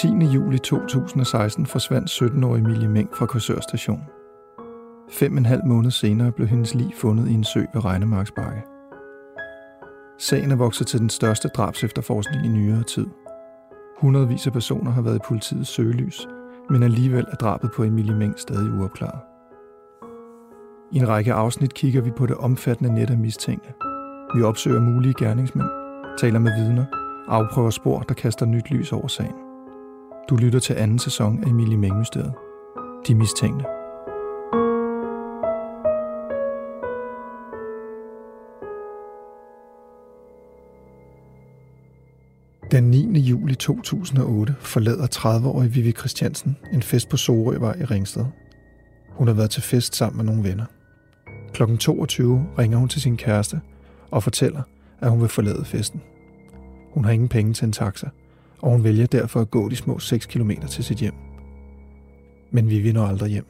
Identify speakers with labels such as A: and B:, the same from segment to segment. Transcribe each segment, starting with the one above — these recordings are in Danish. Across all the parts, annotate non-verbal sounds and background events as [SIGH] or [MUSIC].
A: 10. juli 2016 forsvandt 17-årige Emilie Meng fra Korsør station. Fem og en halv måned senere blev hendes lig fundet i en sø ved Regnemarksbakke. Sagen er vokset til den største drabs efterforskning i nyere tid. Hundredvis af personer har været i politiets søgelys, men alligevel er drabet på Emilie Meng stadig uopklaret. I en række afsnit kigger vi på det omfattende net af mistænkte. Vi opsøger mulige gerningsmænd, taler med vidner, afprøver spor, der kaster nyt lys over sagen. Du lytter til anden sæson af Emilie Mængmysteriet. De mistænkte. Den 9. juli 2008 forlader 30-årige Vivi Christiansen en fest på Sorøvej i Ringsted. Hun har været til fest sammen med nogle venner. Klokken 22 ringer hun til sin kæreste og fortæller, at hun vil forlade festen. Hun har ingen penge til en taxa, og hun vælger derfor at gå de små 6 km til sit hjem. Men Vivi når aldrig hjem.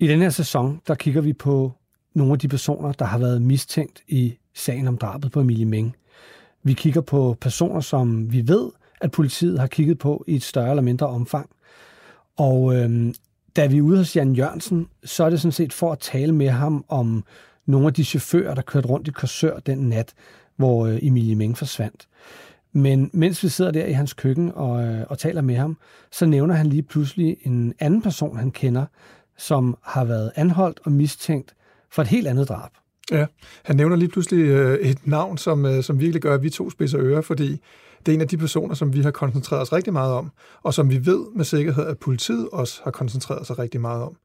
B: I den her sæson, der kigger vi på nogle af de personer, der har været mistænkt i sagen om drabet på Emilie Meng. Vi kigger på personer, som vi ved, at politiet har kigget på i et større eller mindre omfang. Og øhm, da vi er ude hos Jan Jørgensen, så er det sådan set for at tale med ham om nogle af de chauffører, der kørte rundt i Korsør den nat, hvor øh, Emilie Meng forsvandt. Men mens vi sidder der i hans køkken og, øh, og taler med ham, så nævner han lige pludselig en anden person, han kender, som har været anholdt og mistænkt for et helt andet drab.
A: Ja, han nævner lige pludselig øh, et navn, som, øh, som virkelig gør, at vi to spidser ører, fordi det er en af de personer, som vi har koncentreret os rigtig meget om, og som vi ved med sikkerhed, at politiet også har koncentreret sig rigtig meget om.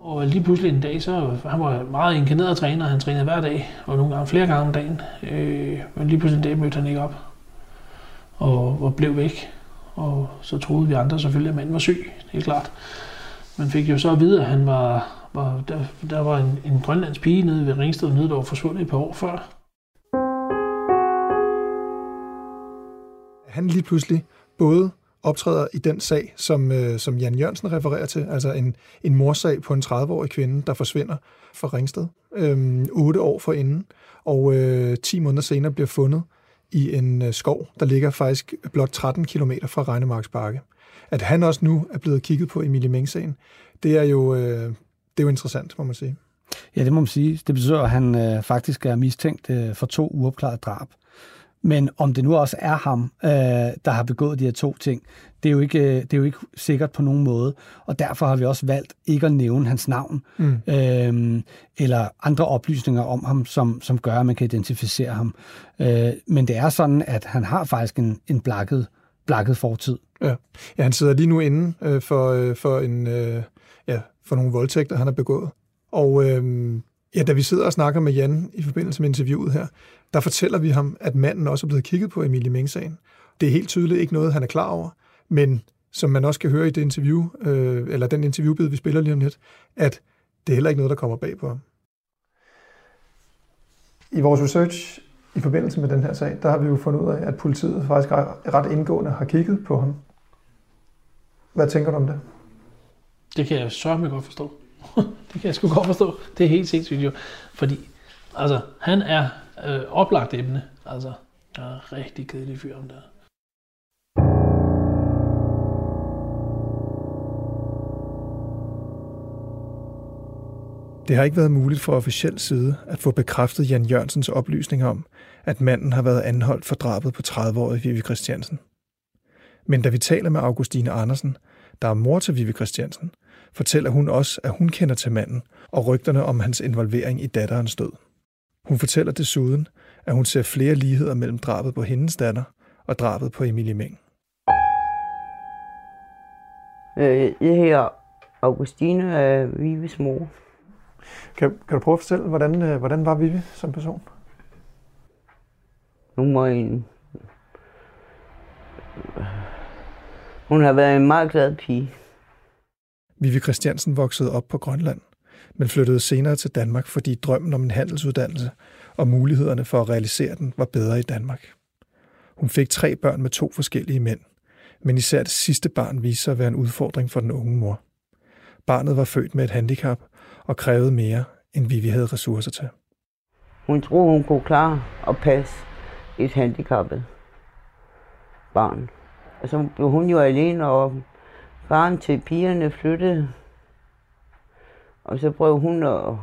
C: Og lige pludselig en dag, så han var meget inkarneret træner, han trænede hver dag, og nogle gange flere gange om dagen. Øh, men lige pludselig en dag mødte han ikke op, og, og blev væk. Og så troede vi andre selvfølgelig, at manden var syg, helt klart. Man fik jo så at vide, at han var, var der, der var en, en grønlands pige nede ved Ringsted, nede, der var forsvundet et par år før.
A: Han lige pludselig både optræder i den sag, som, øh, som Jan Jørgensen refererer til, altså en, en morsag på en 30-årig kvinde, der forsvinder fra Ringsted, øh, 8 år forinden, og øh, 10 måneder senere bliver fundet i en øh, skov, der ligger faktisk blot 13 km fra Regnemarksbakke. At han også nu er blevet kigget på Emilie Mengsagen, det er jo, øh, det er jo interessant, må man sige.
B: Ja, det må man sige. Det betyder, at han øh, faktisk er mistænkt øh, for to uopklarede drab. Men om det nu også er ham, øh, der har begået de her to ting, det er, jo ikke, øh, det er jo ikke sikkert på nogen måde. Og derfor har vi også valgt ikke at nævne hans navn, mm. øh, eller andre oplysninger om ham, som, som gør, at man kan identificere ham. Øh, men det er sådan, at han har faktisk en, en blakket, blakket fortid.
A: Ja. ja, han sidder lige nu inde øh, for, øh, for, en, øh, ja, for nogle voldtægter, han har begået. Og øh, ja, da vi sidder og snakker med Jan i forbindelse med interviewet her, der fortæller vi ham, at manden også er blevet kigget på Emilie Meng-sagen. Det er helt tydeligt ikke noget, han er klar over, men som man også kan høre i det interview, øh, eller den interviewbid, vi spiller lige om lidt, at det er heller ikke noget, der kommer bag på ham. I vores research i forbindelse med den her sag, der har vi jo fundet ud af, at politiet faktisk ret indgående har kigget på ham. Hvad tænker du om det?
C: Det kan jeg sørge godt forstå det kan jeg sgu godt forstå. Det er helt sindssygt jo. Fordi, altså, han er øh, oplagt emne. Altså, jeg er rigtig kedelig fyr om det.
A: Det har ikke været muligt for officiel side at få bekræftet Jan Jørgensens oplysning om, at manden har været anholdt for drabet på 30-årige Vivi Christiansen. Men da vi taler med Augustine Andersen, der er mor til Vivi Christiansen, fortæller hun også, at hun kender til manden og rygterne om hans involvering i datterens død. Hun fortæller desuden, at hun ser flere ligheder mellem drabet på hendes datter og drabet på Emilie Meng.
D: Øh, jeg hedder Augustine af Vives mor.
A: Kan, kan du prøve at fortælle, hvordan, øh, hvordan var Vivi som person?
D: Hun var en... Hun har været en meget glad pige.
A: Vivi Christiansen voksede op på Grønland, men flyttede senere til Danmark, fordi drømmen om en handelsuddannelse og mulighederne for at realisere den var bedre i Danmark. Hun fik tre børn med to forskellige mænd, men især det sidste barn viste sig at være en udfordring for den unge mor. Barnet var født med et handicap og krævede mere, end Vivi havde ressourcer til.
D: Hun troede, hun kunne klare at passe et handicappet barn. Og så blev hun jo alene, og faren til pigerne flyttede. Og så prøvede hun at,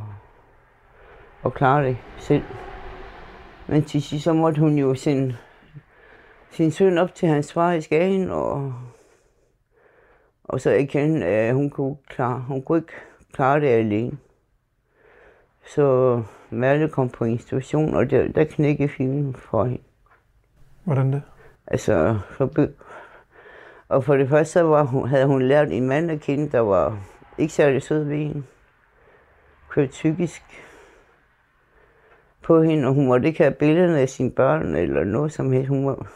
D: at klare det selv. Men til sidst så måtte hun jo sende sin søn op til hans far i Skagen, og, og så erkende, at hun kunne, klare, hun kunne ikke klare det alene. Så Merle kom på institution, og der, der knækkede filmen for hende.
A: Hvordan det?
D: Altså, be- og for det første så var hun, havde hun lært en mand at kende, der var ikke særlig sød ved hende. Kørte psykisk på hende, og hun måtte ikke have billederne af sine børn eller noget som helst. Hun, var,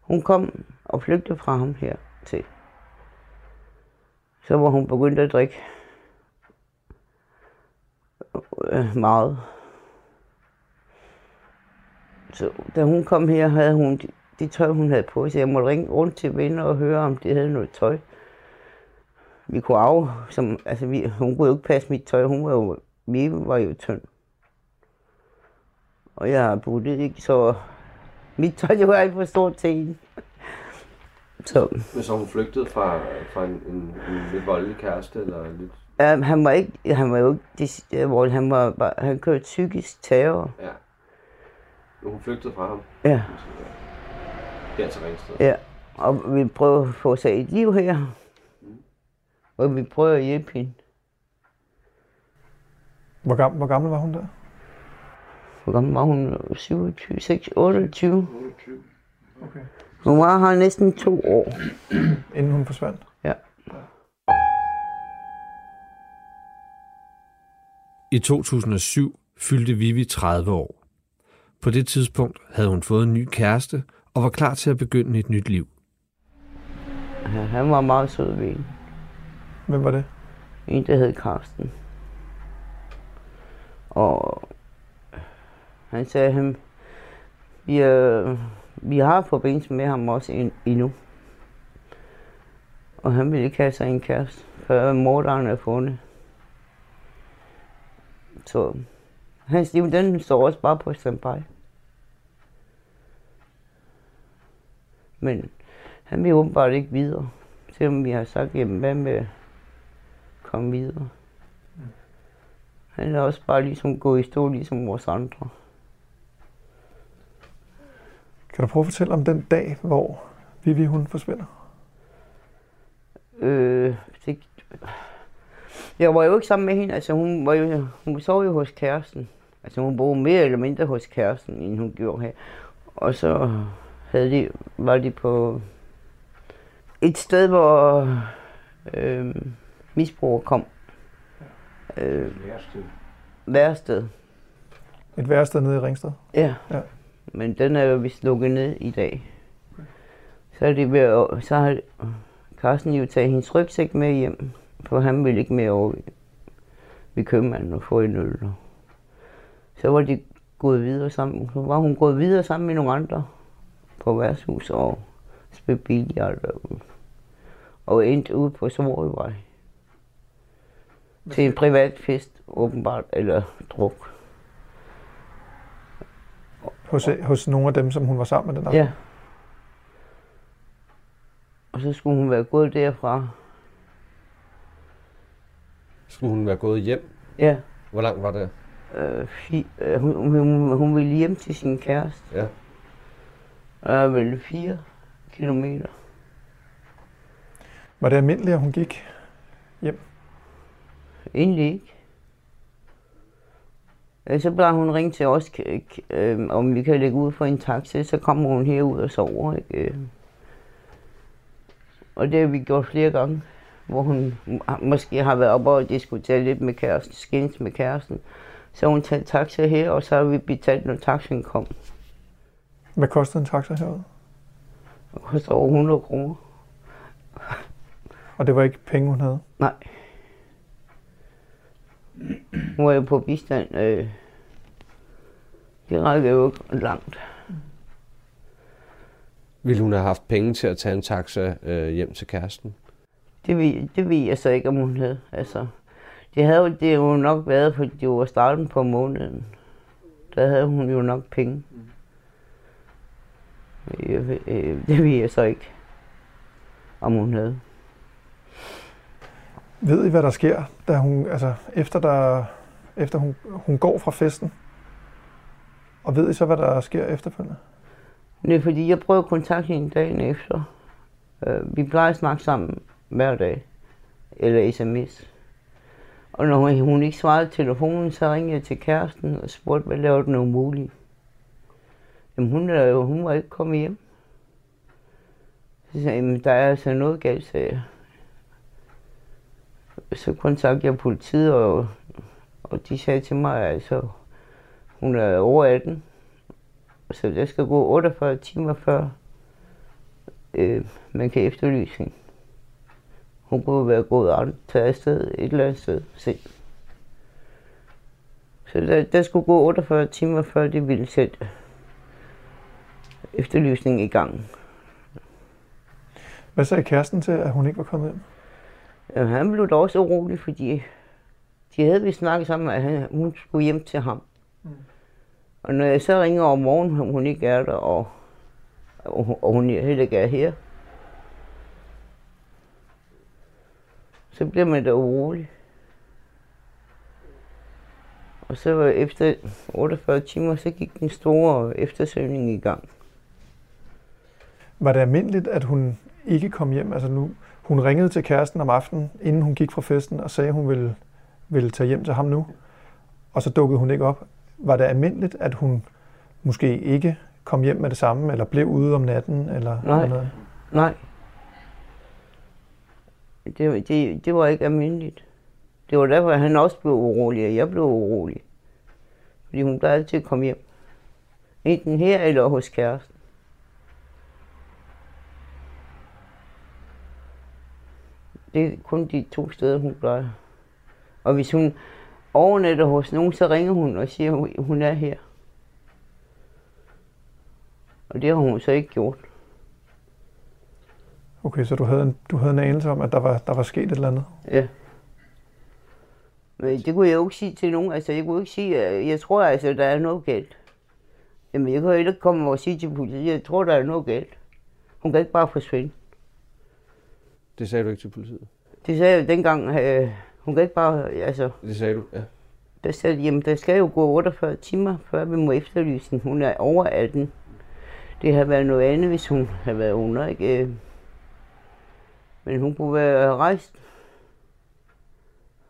D: hun kom og flygtede fra ham her til. Så var hun begyndt at drikke øh, meget. Så da hun kom her, havde hun det, det tøj, hun havde på, så jeg måtte ringe rundt til venner og høre, om de havde noget tøj. Vi kunne af, som, altså vi, hun kunne jo ikke passe mit tøj, hun var jo, vi var jo tynd. Og jeg har budt ikke, så mit tøj, det var alt for stort til hende. Så,
E: Men så hun flygtede fra, fra en, en, en lidt voldelig kæreste, eller lidt...
D: ja, han var ikke, han var jo ikke, det, hvor han var han kørte psykisk terror.
E: Ja. Hun flygtede fra ham.
D: Ja.
E: Her til Ringsted.
D: Ja, og vi prøver at få sig et liv her. Og vi prøver at hjælpe hende.
A: Hvor gammel, hvor gammel var hun der?
D: Hvor gammel var hun? 27, 6, 28.
A: Okay.
D: Hun var her næsten to år. [CLEARS THROAT]
A: Inden hun forsvandt?
D: Ja.
F: I 2007 fyldte Vivi 30 år. På det tidspunkt havde hun fået en ny kæreste og var klar til at begynde et nyt liv.
D: Ja, Han var meget sød ved hende.
A: Hvem var det?
D: En, der hed Karsten. Og han sagde, at han, vi, øh, vi har forbindelse med ham også en, endnu. Og han ville ikke have sig en kæreste, før morderen er fundet. Så hans liv, den står også bare på standby. Men han vil åbenbart ikke videre. Selvom vi har sagt, jamen hvad med at komme videre. Han er også bare ligesom gået i stå, ligesom vores andre.
A: Kan du prøve at fortælle om den dag, hvor Vivi hun forsvinder?
D: Øh, det, jeg var jo ikke sammen med hende, altså hun, var jo, hun sov jo hos kæresten. Altså hun boede mere eller mindre hos kæresten, end hun gjorde her. Og så havde de, var de på et sted, hvor øh, misbrugere kom. Øh, værsted.
A: Et værested nede i Ringsted?
D: Ja.
A: Ja.
D: Men den er jo vist lukket ned i dag. Så er det ved at, så har Carsten jo taget hendes rygsæk med hjem, for han ville ikke mere over ved købmanden og få en øl. Så var de gået videre sammen. Så var hun gået videre sammen med nogle andre på værtshus og spille billiard og, og endte ude på Sorøvej. Til en privat fest, åbenbart, eller druk.
A: Hos, hos nogle af dem, som hun var sammen med den aften?
D: Ja. Og så skulle hun være gået derfra.
E: Skulle hun være gået hjem?
D: Ja.
E: Hvor langt var det?
D: Øh, fi, øh, hun, hun, hun ville hjem til sin kæreste.
E: Ja.
D: Der er vel fire kilometer.
A: Var det almindeligt, at hun gik hjem?
D: Egentlig ikke. Øh, Så bare hun ringe til os, øh, om vi kan lægge ud for en taxa, så kommer hun herud og sover. Ikke? Øh. Og det har vi gjort flere gange, hvor hun må- måske har været oppe og diskuteret lidt med kæresten, skændes med kæresten. Så hun taget taxa her, og så har vi betalt, når taxaen kom.
A: Hvad kostede en taxa herude?
D: Det koster over 100 kroner.
A: Og det var ikke penge, hun havde?
D: Nej. Nu er jeg på bistand. Øh, det rækker jo ikke langt.
F: Ville hun have haft penge til at tage en taxa øh, hjem til kæresten?
D: Det ved, det ved jeg så ikke, om hun havde. Altså, det havde jo, det jo nok været, fordi det var starten på måneden. Der havde hun jo nok penge. Øh, det ved jeg så ikke, om hun havde.
A: Ved I, hvad der sker, da hun, altså, efter, der, efter hun, hun går fra festen? Og ved I så, hvad der sker efterfølgende?
D: Er fordi, jeg prøver at kontakte hende dagen efter. Øh, vi plejer at snakke sammen hver dag. Eller sms. Og når hun, hun ikke svarede telefonen, så ringede jeg til kæresten og spurgte, hvad laver den umuligt? Jamen hun, er hun var ikke kommet hjem. Så sagde jeg, "Jamen, der er altså noget galt, sagde jeg. Så kontaktede jeg politiet, og, og de sagde til mig, at altså, hun er over 18. Så der skal gå 48 timer før øh, man kan efterlyse hende. Hun kunne være gået an, taget afsted et eller andet sted selv. Så der, der skulle gå 48 timer før det ville sætte efterlysningen i gang.
A: Hvad sagde kæresten til, at hun ikke var kommet hjem?
D: Ja, han blev da også urolig, fordi de havde vist snakket sammen, at han, hun skulle hjem til ham. Mm. Og når jeg så ringer om morgenen, om hun ikke er der, og, og, hun- og hun heller ikke er her, så bliver man da urolig. Og så var efter 48 timer, så gik den store eftersøgning i gang.
A: Var det almindeligt, at hun ikke kom hjem? Altså nu, hun ringede til kæresten om aftenen, inden hun gik fra festen, og sagde, at hun ville, ville tage hjem til ham nu. Og så dukkede hun ikke op. Var det almindeligt, at hun måske ikke kom hjem med det samme, eller blev ude om natten, eller
D: Nej.
A: eller noget?
D: Nej. Det, det, det var ikke almindeligt. Det var derfor, at han også blev urolig, og jeg blev urolig. Fordi hun plejede altid at komme hjem. Enten her eller hos kæresten. Det er kun de to steder, hun plejer. Og hvis hun overnatter hos nogen, så ringer hun og siger, at hun er her. Og det har hun så ikke gjort.
A: Okay, så du havde en, du havde en anelse om, at der var, der var sket et eller andet?
D: Ja. Men det kunne jeg jo ikke sige til nogen. Altså, jeg kunne ikke sige, at jeg tror, altså, der er noget galt. Jamen, jeg kan jo ikke komme og sige til politiet, jeg tror, der er noget galt. Hun kan ikke bare forsvinde.
F: Det sagde du ikke til politiet?
D: Det sagde jeg dengang, øh, hun kan ikke bare, altså,
F: Det sagde du, ja.
D: der sagde de, jamen, der skal jo gå 48 timer, før vi må efterlyse hende. Hun er over 18. Det har været noget andet, hvis hun havde været under, ikke? Øh, Men hun kunne være rejst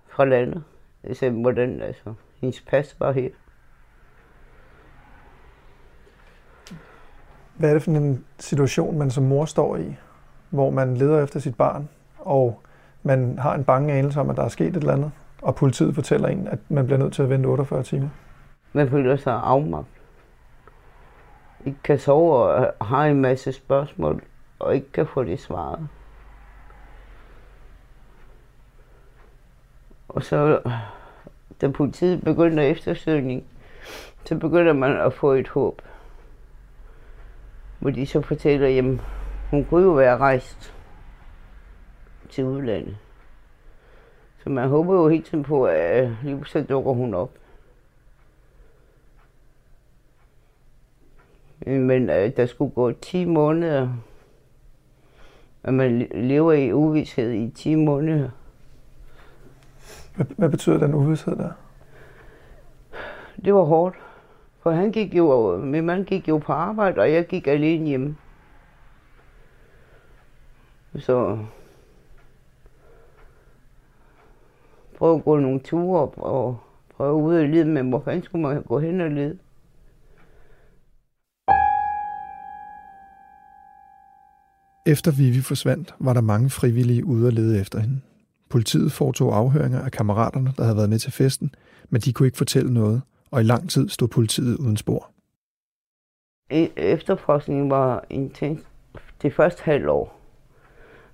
D: fra landet. Altså, hvordan, altså, hendes pas var her.
A: Hvad er det for en situation, man som mor står i, hvor man leder efter sit barn, og man har en bange anelse om, at der er sket et eller andet, og politiet fortæller en, at man bliver nødt til at vente 48 timer?
D: Man føler sig afmagt. Ikke kan sove og har en masse spørgsmål, og ikke kan få det svaret. Og så, da politiet begynder eftersøgning, så begynder man at få et håb. Hvor de så fortæller, jamen, hun kunne jo være rejst til udlandet. Så man håber jo hele tiden på, at lige så dukker hun op. Men øh, der skulle gå 10 måneder, at man le- lever i uvidshed i 10 måneder.
A: Hvad, hvad betyder den uvidshed der?
D: Det var hårdt. For han gik jo, min mand gik jo på arbejde, og jeg gik alene hjemme. Så prøv at gå nogle ture og, prøve ud og lede, men hvor fanden skulle man gå hen og lede?
A: Efter Vivi forsvandt, var der mange frivillige ude at lede efter hende. Politiet foretog afhøringer af kammeraterne, der havde været med til festen, men de kunne ikke fortælle noget, og i lang tid stod politiet uden spor.
D: E- Efterforskningen var intens det første halvår.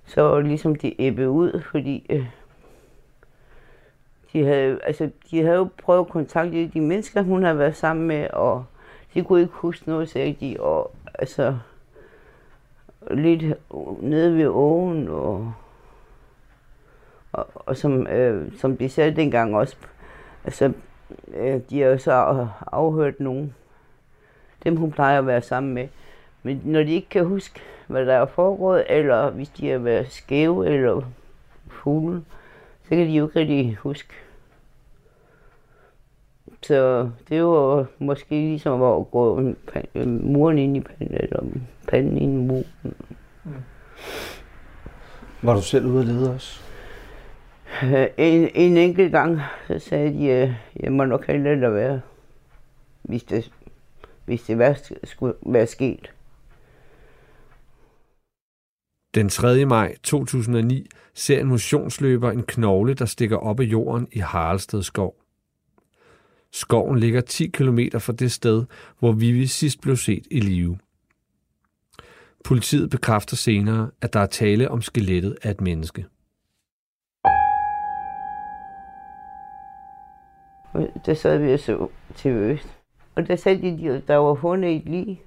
D: Så var det ligesom de æbbe ud, fordi øh, de havde, altså, de havde jo prøvet at kontakte de mennesker, hun havde været sammen med, og de kunne ikke huske noget, sagde de, og altså lidt nede ved åen, og, og, og som, øh, som de sagde dengang også, altså, øh, de har jo så afhørt nogen, dem hun plejer at være sammen med. Men når de ikke kan huske, hvad der er foregået, eller hvis de har været skæve eller fugle, så kan de jo ikke rigtig huske. Så det var måske ligesom at gå en pan- muren ind i panden, eller panden ind i muren.
G: Var du selv ude at lede også?
D: Øh, En, en enkelt gang, så sagde de, at jeg må nok hellere lade være, hvis det, hvis det værste skulle være sket.
F: Den 3. maj 2009 ser en motionsløber en knogle, der stikker op af jorden i Haraldsted skov. Skoven ligger 10 km fra det sted, hvor Vivi sidst blev set i live. Politiet bekræfter senere, at der er tale om skelettet af et menneske.
D: Og der sad vi og så til Øst. Og der sagde de, at der var fundet et lige.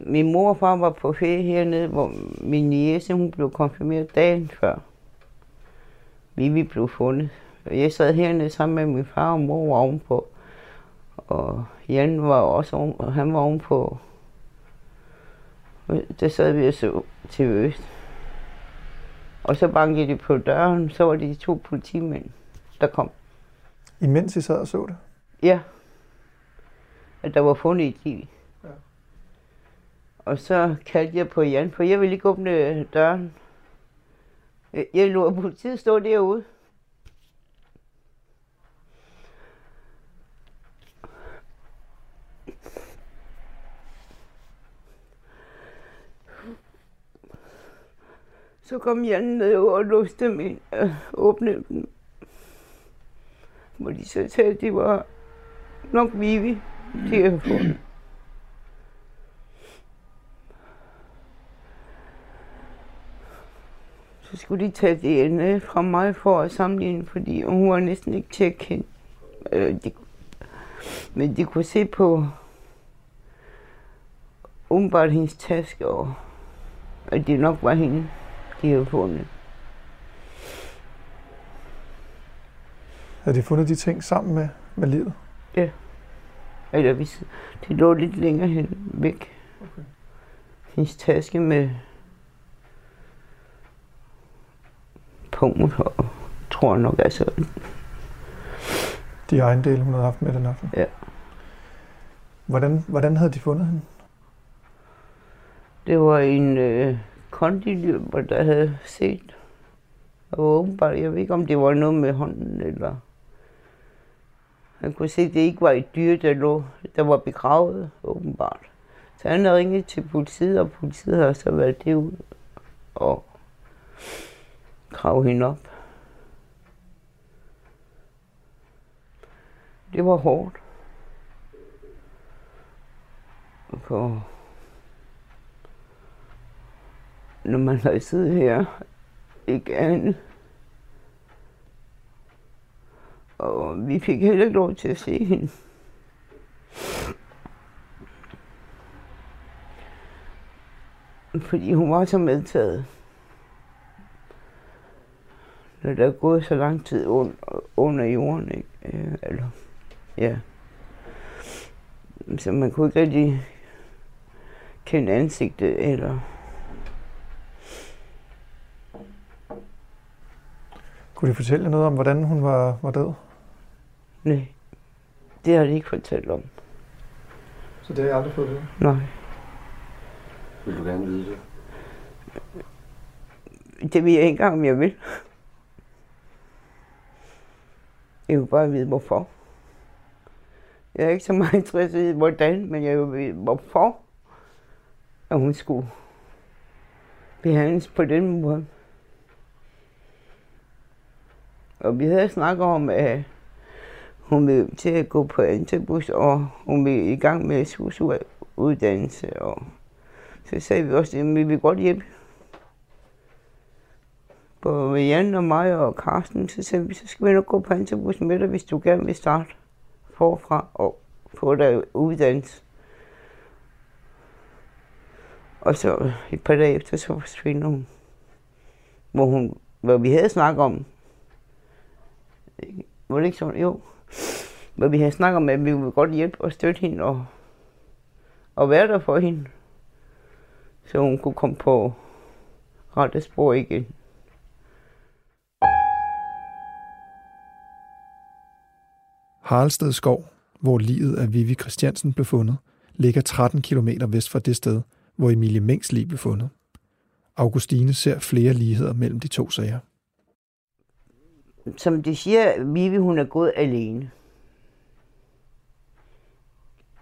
D: Min mor og far var på ferie hernede, hvor min niece, hun blev konfirmeret dagen før. Vivi blev fundet. Og jeg sad hernede sammen med min far og mor var ovenpå. Og Jan var også oven, og han var ovenpå. Og der sad vi og så til Øst. Og så bankede de på døren, så var det de to politimænd, der kom.
A: Imens I sad og så det?
D: Ja. At der var fundet et liv. Og så kaldte jeg på Jan, for jeg ville ikke åbne døren. Jeg- Jeg lå politiet stå derude. Så kom Jan ned og låste dem ind og øh, åbnede dem. Hvor de så sagde, at det var nok Vivi, de havde fundet. Så skulle de tage DNA fra mig for at sammenligne, fordi hun var næsten ikke til at kende. Øh, de, men de kunne se på umiddelbart hendes taske, og at det nok var hende, de havde fundet.
A: Havde de fundet de ting sammen med, med livet?
D: Eller hvis det lå lidt længere hen væk.
A: Okay.
D: Hendes taske med punkt og tror nok altså.
A: De ejendele, hun havde haft med den aften?
D: Ja.
A: Hvordan, hvordan havde de fundet hende?
D: Det var en øh, kondiløber, der havde set. Og åbenbart, jeg ved ikke om det var noget med hånden eller... Han kunne se, at det ikke var et dyr, der lå, der var begravet, åbenbart. Så han havde ringet til politiet, og politiet har så været det ud og krav hende op. Det var hårdt. For når man har siddet her, ikke andet. Og vi fik heller ikke lov til at se hende. Fordi hun var så medtaget. Når der er gået så lang tid under, under jorden, ikke? Øh, Eller, ja. Så man kunne ikke rigtig kende ansigtet, eller
A: Kunne de fortælle noget om, hvordan hun var, var død?
D: nej. Det har de ikke fortalt om.
A: Så det har jeg aldrig fået det.
D: Nej.
E: Vil du gerne vide det?
D: Det ved jeg ikke engang, om jeg vil. Jeg vil bare vide, hvorfor. Jeg er ikke så meget [LAUGHS] interesseret i, hvordan, men jeg vil vide, hvorfor at hun skulle behandles på den måde. Og vi havde snakket om, at hun ville til at gå på antibus, og hun ville i gang med SUSU-uddannelse. Og så sagde vi også, at vi vil godt hjælpe på Jan og mig og Carsten, så sagde vi, så skal vi nok gå på antibus med dig, hvis du gerne vil starte forfra og få dig uddannelse. Og så et par dage efter, så forsvinder hun. Hvor, hun, hvor vi havde snakket om, var det ikke sådan? Jo. Hvor vi havde snakket om, at vi ville godt hjælpe og støtte hende og, og være der for hende. Så hun kunne komme på rette spor igen.
A: Haraldsted Skov, hvor livet af Vivi Christiansen blev fundet, ligger 13 km vest fra det sted, hvor Emilie Mengs liv blev fundet. Augustine ser flere ligheder mellem de to sager.
D: Som de siger, Vivi hun er gået alene.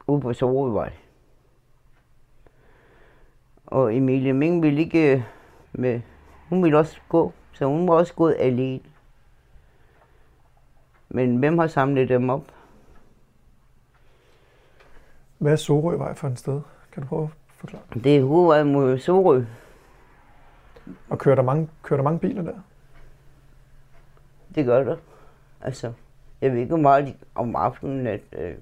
D: Ude på Sorøvej. Og Emilie Meng ville ikke øh, med, hun ville også gå, så hun var også gået alene. Men hvem har samlet dem op?
A: Hvad er Sorøvej for en sted? Kan du prøve at forklare?
D: Det er hovedvej mod Sorø.
A: Og kører der mange, kører der mange biler der?
D: Det gør der. Altså, jeg ved ikke, hvor meget om aftenen, at, øh,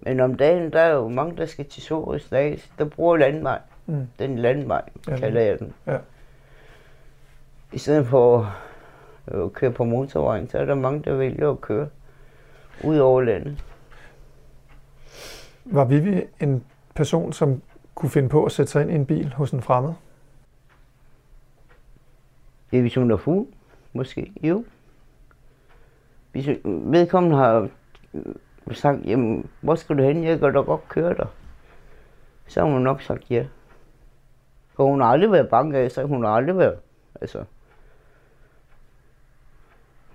D: men om dagen, der er jo mange, der skal til Sorø Stads, der bruger landvej.
A: Mm.
D: Den landvej,
A: Ja.
D: kalder jeg den.
A: Ja.
D: I stedet for at køre på motorvejen, så er der mange, der vælger at køre ud over landet.
A: Var Vivi en person, som kunne finde på at sætte sig ind i en bil hos en fremmed?
D: Er, hvis hun er fuld, måske. Jo. Hvis vedkommende har øh, sagt, jamen, hvor skal du hen? Jeg kan da godt køre dig. Så har hun nok sagt ja. For hun har aldrig været bange af, så hun har aldrig været, altså.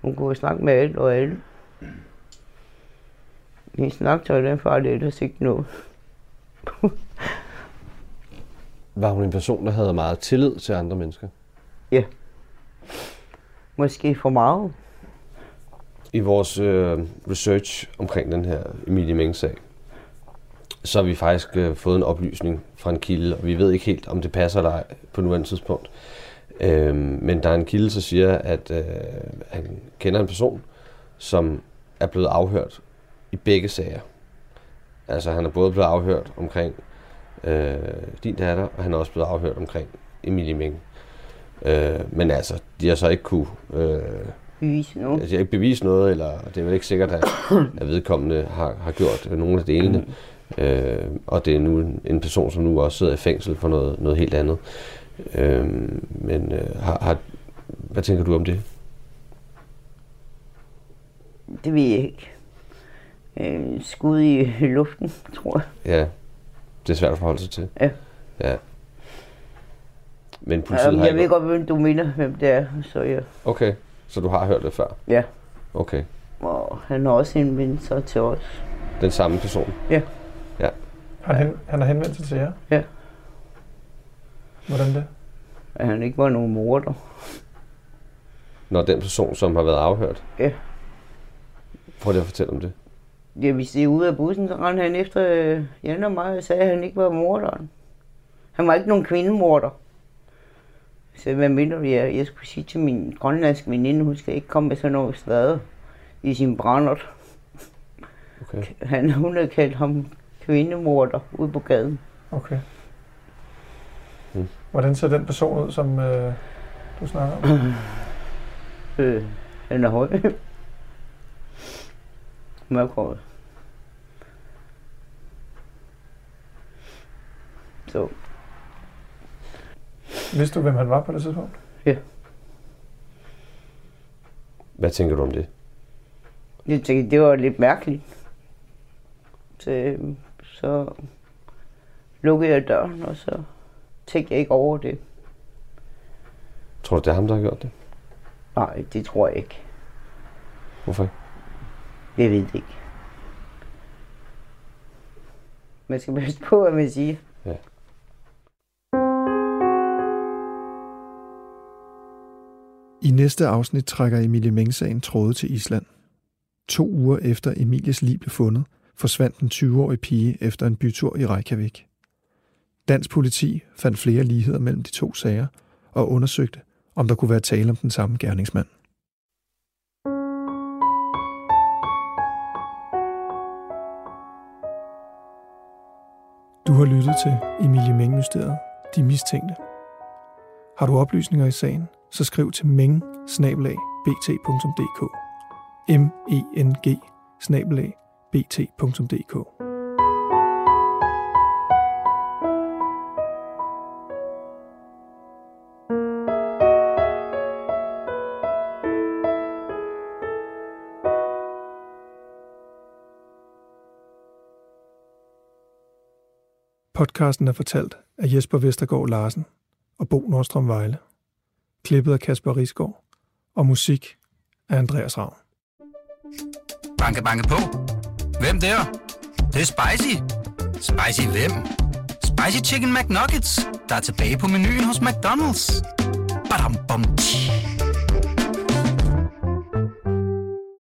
D: Hun kunne snakke med alle og alle. Hendes snaktøj, den far, det er ellers ikke noget.
G: Var hun en person, der havde meget tillid til andre mennesker?
D: Måske for meget.
G: I vores øh, research omkring den her Emilie Meng-sag, så har vi faktisk øh, fået en oplysning fra en kilde, og vi ved ikke helt, om det passer eller ej på nuværende tidspunkt. Øh, men der er en kilde, der siger, at øh, han kender en person, som er blevet afhørt i begge sager. Altså han er både blevet afhørt omkring øh, din datter, og han er også blevet afhørt omkring Emilie Meng. Øh, men altså, de har så ikke kunne øh,
D: Bevise noget.
G: Altså, ikke bevist noget, eller det er vel ikke sikkert, at, [COUGHS] at vedkommende har, har gjort nogle af delene. Øh, og det er nu en, en person, som nu også sidder i fængsel for noget, noget helt andet. Øh, men øh, har, har, hvad tænker du om det?
D: Det ved jeg ikke. Øh, skud i luften, [LAUGHS] tror jeg.
G: Ja, det er svært at forholde sig til.
D: Ja.
G: Ja. Men politiet
D: Jamen,
G: har
D: jeg ved godt, hvem du mener, hvem det er, så ja.
G: Okay, så du har hørt det før?
D: Ja.
G: Okay.
D: Og han har også henvendt sig til os.
G: Den samme person?
A: Han, hen, han har henvendt sig til jer?
D: Ja.
A: Hvordan det?
D: At han ikke var nogen morder.
G: Når den person, som har været afhørt?
D: Ja.
G: Prøv lige at fortælle om det.
D: Ja, hvis de er ude af bussen, så rendte han efter øh, Jan og mig og sagde, at han ikke var morderen. Han var ikke nogen kvindemorder. Så hvad mener du? Jeg, jeg skulle sige til min grønlandske veninde, hun skal ikke komme med sådan noget slade i sin brændert.
G: Okay.
D: Han, hun havde kaldt ham kvindemorder ude på gaden.
A: Okay. Hvordan ser den person ud, som øh, du snakker om? [CLEARS THROAT]
D: Øh, han er høj. Mørkhåret. Så
A: Vidste du, hvem han var på det tidspunkt?
G: Hvad tænker du om det?
D: jeg tænkte, det var lidt mærkeligt. Så, øhm, så lukkede jeg døren, og så tænkte jeg ikke over det.
G: Tror du, det er ham, der har gjort det?
D: Nej, det tror jeg ikke.
G: Hvorfor?
D: Jeg ved det ikke. Man skal passe på, hvad man siger.
G: Ja.
A: I næste afsnit trækker Emilie Meng-sagen tråde til Island. To uger efter Emilies lig blev fundet, forsvandt den 20-årige pige efter en bytur i Reykjavik. Dansk politi fandt flere ligheder mellem de to sager og undersøgte, om der kunne være tale om den samme gerningsmand. Du har lyttet til Emilie Meng-mysteriet, De Mistænkte. Har du oplysninger i sagen, så skriv til meng bt.dk m e n g bt.dk Podcasten er fortalt af Jesper Vestergaard Larsen og Bo Nordstrøm Vejle. Klippet af Kasper Risgaard og musik af Andreas Ravn.
H: Banke, banke på. Hvem der? Det, det er spicy. Spicy hvem? Spicy Chicken McNuggets, der er tilbage på menuen hos McDonald's. Badum, bom, tji.